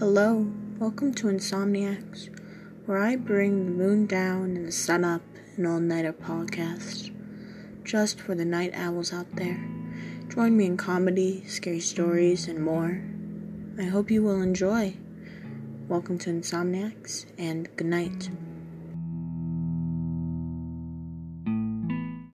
Hello, welcome to Insomniacs, where I bring the moon down and the sun up an all nighter podcast. Just for the night owls out there. Join me in comedy, scary stories, and more. I hope you will enjoy. Welcome to Insomniacs, and good night.